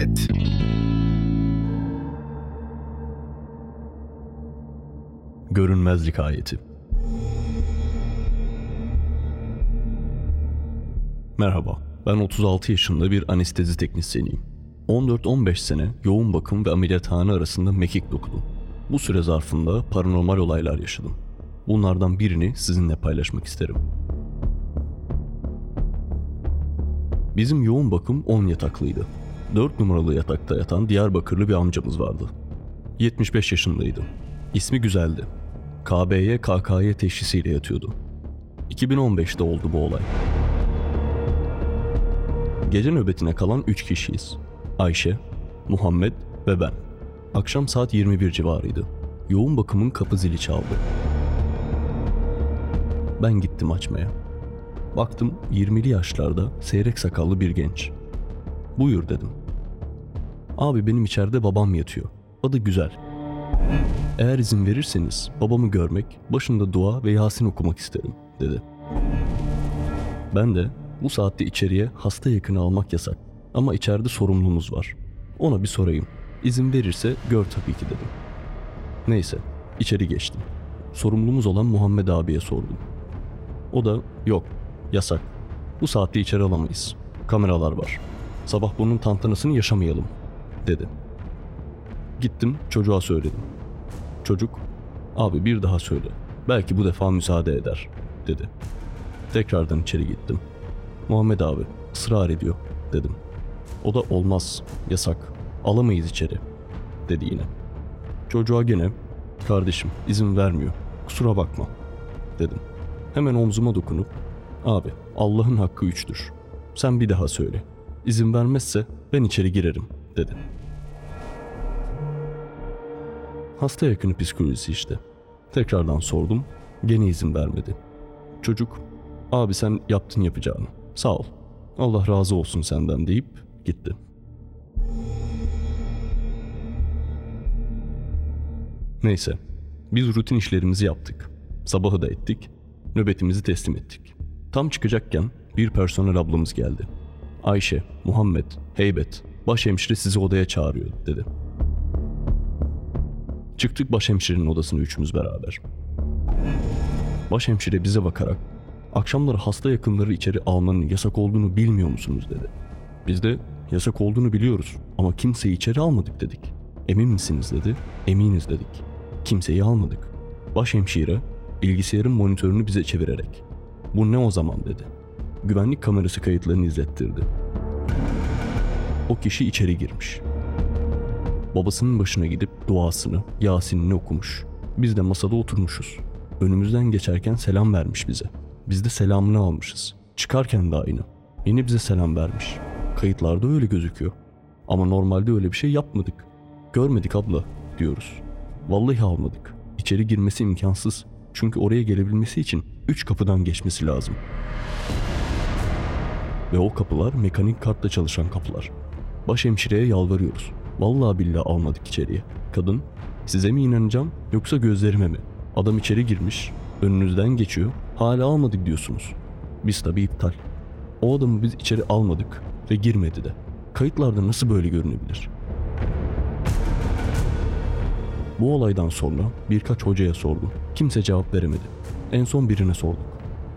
Felaket Görünmezlik ayeti Merhaba, ben 36 yaşında bir anestezi teknisyeniyim. 14-15 sene yoğun bakım ve ameliyathane arasında mekik dokudum. Bu süre zarfında paranormal olaylar yaşadım. Bunlardan birini sizinle paylaşmak isterim. Bizim yoğun bakım 10 yataklıydı. 4 numaralı yatakta yatan Diyarbakırlı bir amcamız vardı. 75 yaşındaydı. İsmi güzeldi. KB'ye KK'ye teşhisiyle yatıyordu. 2015'te oldu bu olay. Gece nöbetine kalan 3 kişiyiz. Ayşe, Muhammed ve ben. Akşam saat 21 civarıydı. Yoğun bakımın kapı zili çaldı. Ben gittim açmaya. Baktım 20'li yaşlarda seyrek sakallı bir genç. Buyur dedim. Abi benim içeride babam yatıyor. Adı Güzel. Eğer izin verirseniz babamı görmek, başında dua ve Yasin okumak isterim dedi. Ben de bu saatte içeriye hasta yakını almak yasak ama içeride sorumluluğumuz var. Ona bir sorayım. İzin verirse gör tabii ki dedim. Neyse içeri geçtim. Sorumlumuz olan Muhammed abiye sordum. O da yok yasak. Bu saatte içeri alamayız. Kameralar var. Sabah bunun tantanasını yaşamayalım dedi. Gittim çocuğa söyledim. Çocuk abi bir daha söyle. Belki bu defa müsaade eder dedi. Tekrardan içeri gittim. Muhammed abi ısrar ediyor dedim. O da olmaz yasak alamayız içeri dedi yine. Çocuğa gene kardeşim izin vermiyor kusura bakma dedim. Hemen omzuma dokunup abi Allah'ın hakkı üçtür. Sen bir daha söyle. İzin vermezse ben içeri girerim dedi. Hasta yakını psikolojisi işte. Tekrardan sordum. Gene izin vermedi. Çocuk, abi sen yaptın yapacağını. Sağ ol. Allah razı olsun senden deyip gitti. Neyse, biz rutin işlerimizi yaptık. Sabahı da ettik, nöbetimizi teslim ettik. Tam çıkacakken bir personel ablamız geldi. Ayşe, Muhammed, Heybet, başhemşire sizi odaya çağırıyor dedi. Çıktık başhemşirenin odasına üçümüz beraber. Başhemşire bize bakarak akşamları hasta yakınları içeri almanın yasak olduğunu bilmiyor musunuz dedi. Biz de yasak olduğunu biliyoruz ama kimseyi içeri almadık dedik. Emin misiniz dedi. Eminiz dedik. Kimseyi almadık. Başhemşire bilgisayarın monitörünü bize çevirerek bu ne o zaman dedi. Güvenlik kamerası kayıtlarını izlettirdi. O kişi içeri girmiş. Babasının başına gidip duasını, Yasin'ini okumuş. Biz de masada oturmuşuz. Önümüzden geçerken selam vermiş bize. Biz de selamını almışız. Çıkarken de aynı. Yine bize selam vermiş. Kayıtlarda öyle gözüküyor. Ama normalde öyle bir şey yapmadık. Görmedik abla diyoruz. Vallahi almadık. İçeri girmesi imkansız. Çünkü oraya gelebilmesi için üç kapıdan geçmesi lazım. Ve o kapılar mekanik kartla çalışan kapılar. Başhemşireye yalvarıyoruz. Vallahi billahi almadık içeriye. Kadın, size mi inanacağım yoksa gözlerime mi? Adam içeri girmiş, önünüzden geçiyor, hala almadık diyorsunuz. Biz tabii iptal. O adamı biz içeri almadık ve girmedi de. Kayıtlarda nasıl böyle görünebilir? Bu olaydan sonra birkaç hocaya sordum. Kimse cevap veremedi. En son birine sorduk.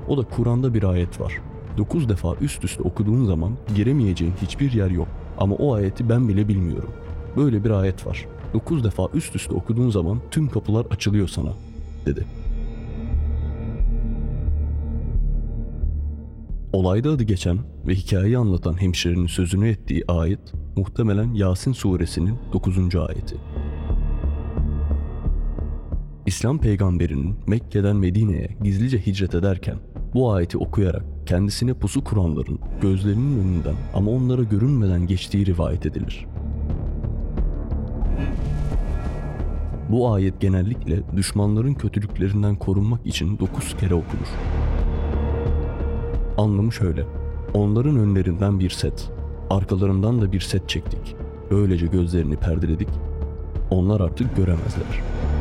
O da Kur'an'da bir ayet var. 9 defa üst üste okuduğun zaman giremeyeceğin hiçbir yer yok. Ama o ayeti ben bile bilmiyorum. Böyle bir ayet var. 9 defa üst üste okuduğun zaman tüm kapılar açılıyor sana, dedi. Olayda adı geçen ve hikayeyi anlatan hemşirenin sözünü ettiği ayet muhtemelen Yasin suresinin 9. ayeti. İslam peygamberinin Mekke'den Medine'ye gizlice hicret ederken bu ayeti okuyarak kendisine pusu kuranların gözlerinin önünden ama onlara görünmeden geçtiği rivayet edilir. Bu ayet genellikle düşmanların kötülüklerinden korunmak için dokuz kere okunur. Anlamı şöyle. Onların önlerinden bir set, arkalarından da bir set çektik. Böylece gözlerini perdeledik. Onlar artık göremezler.''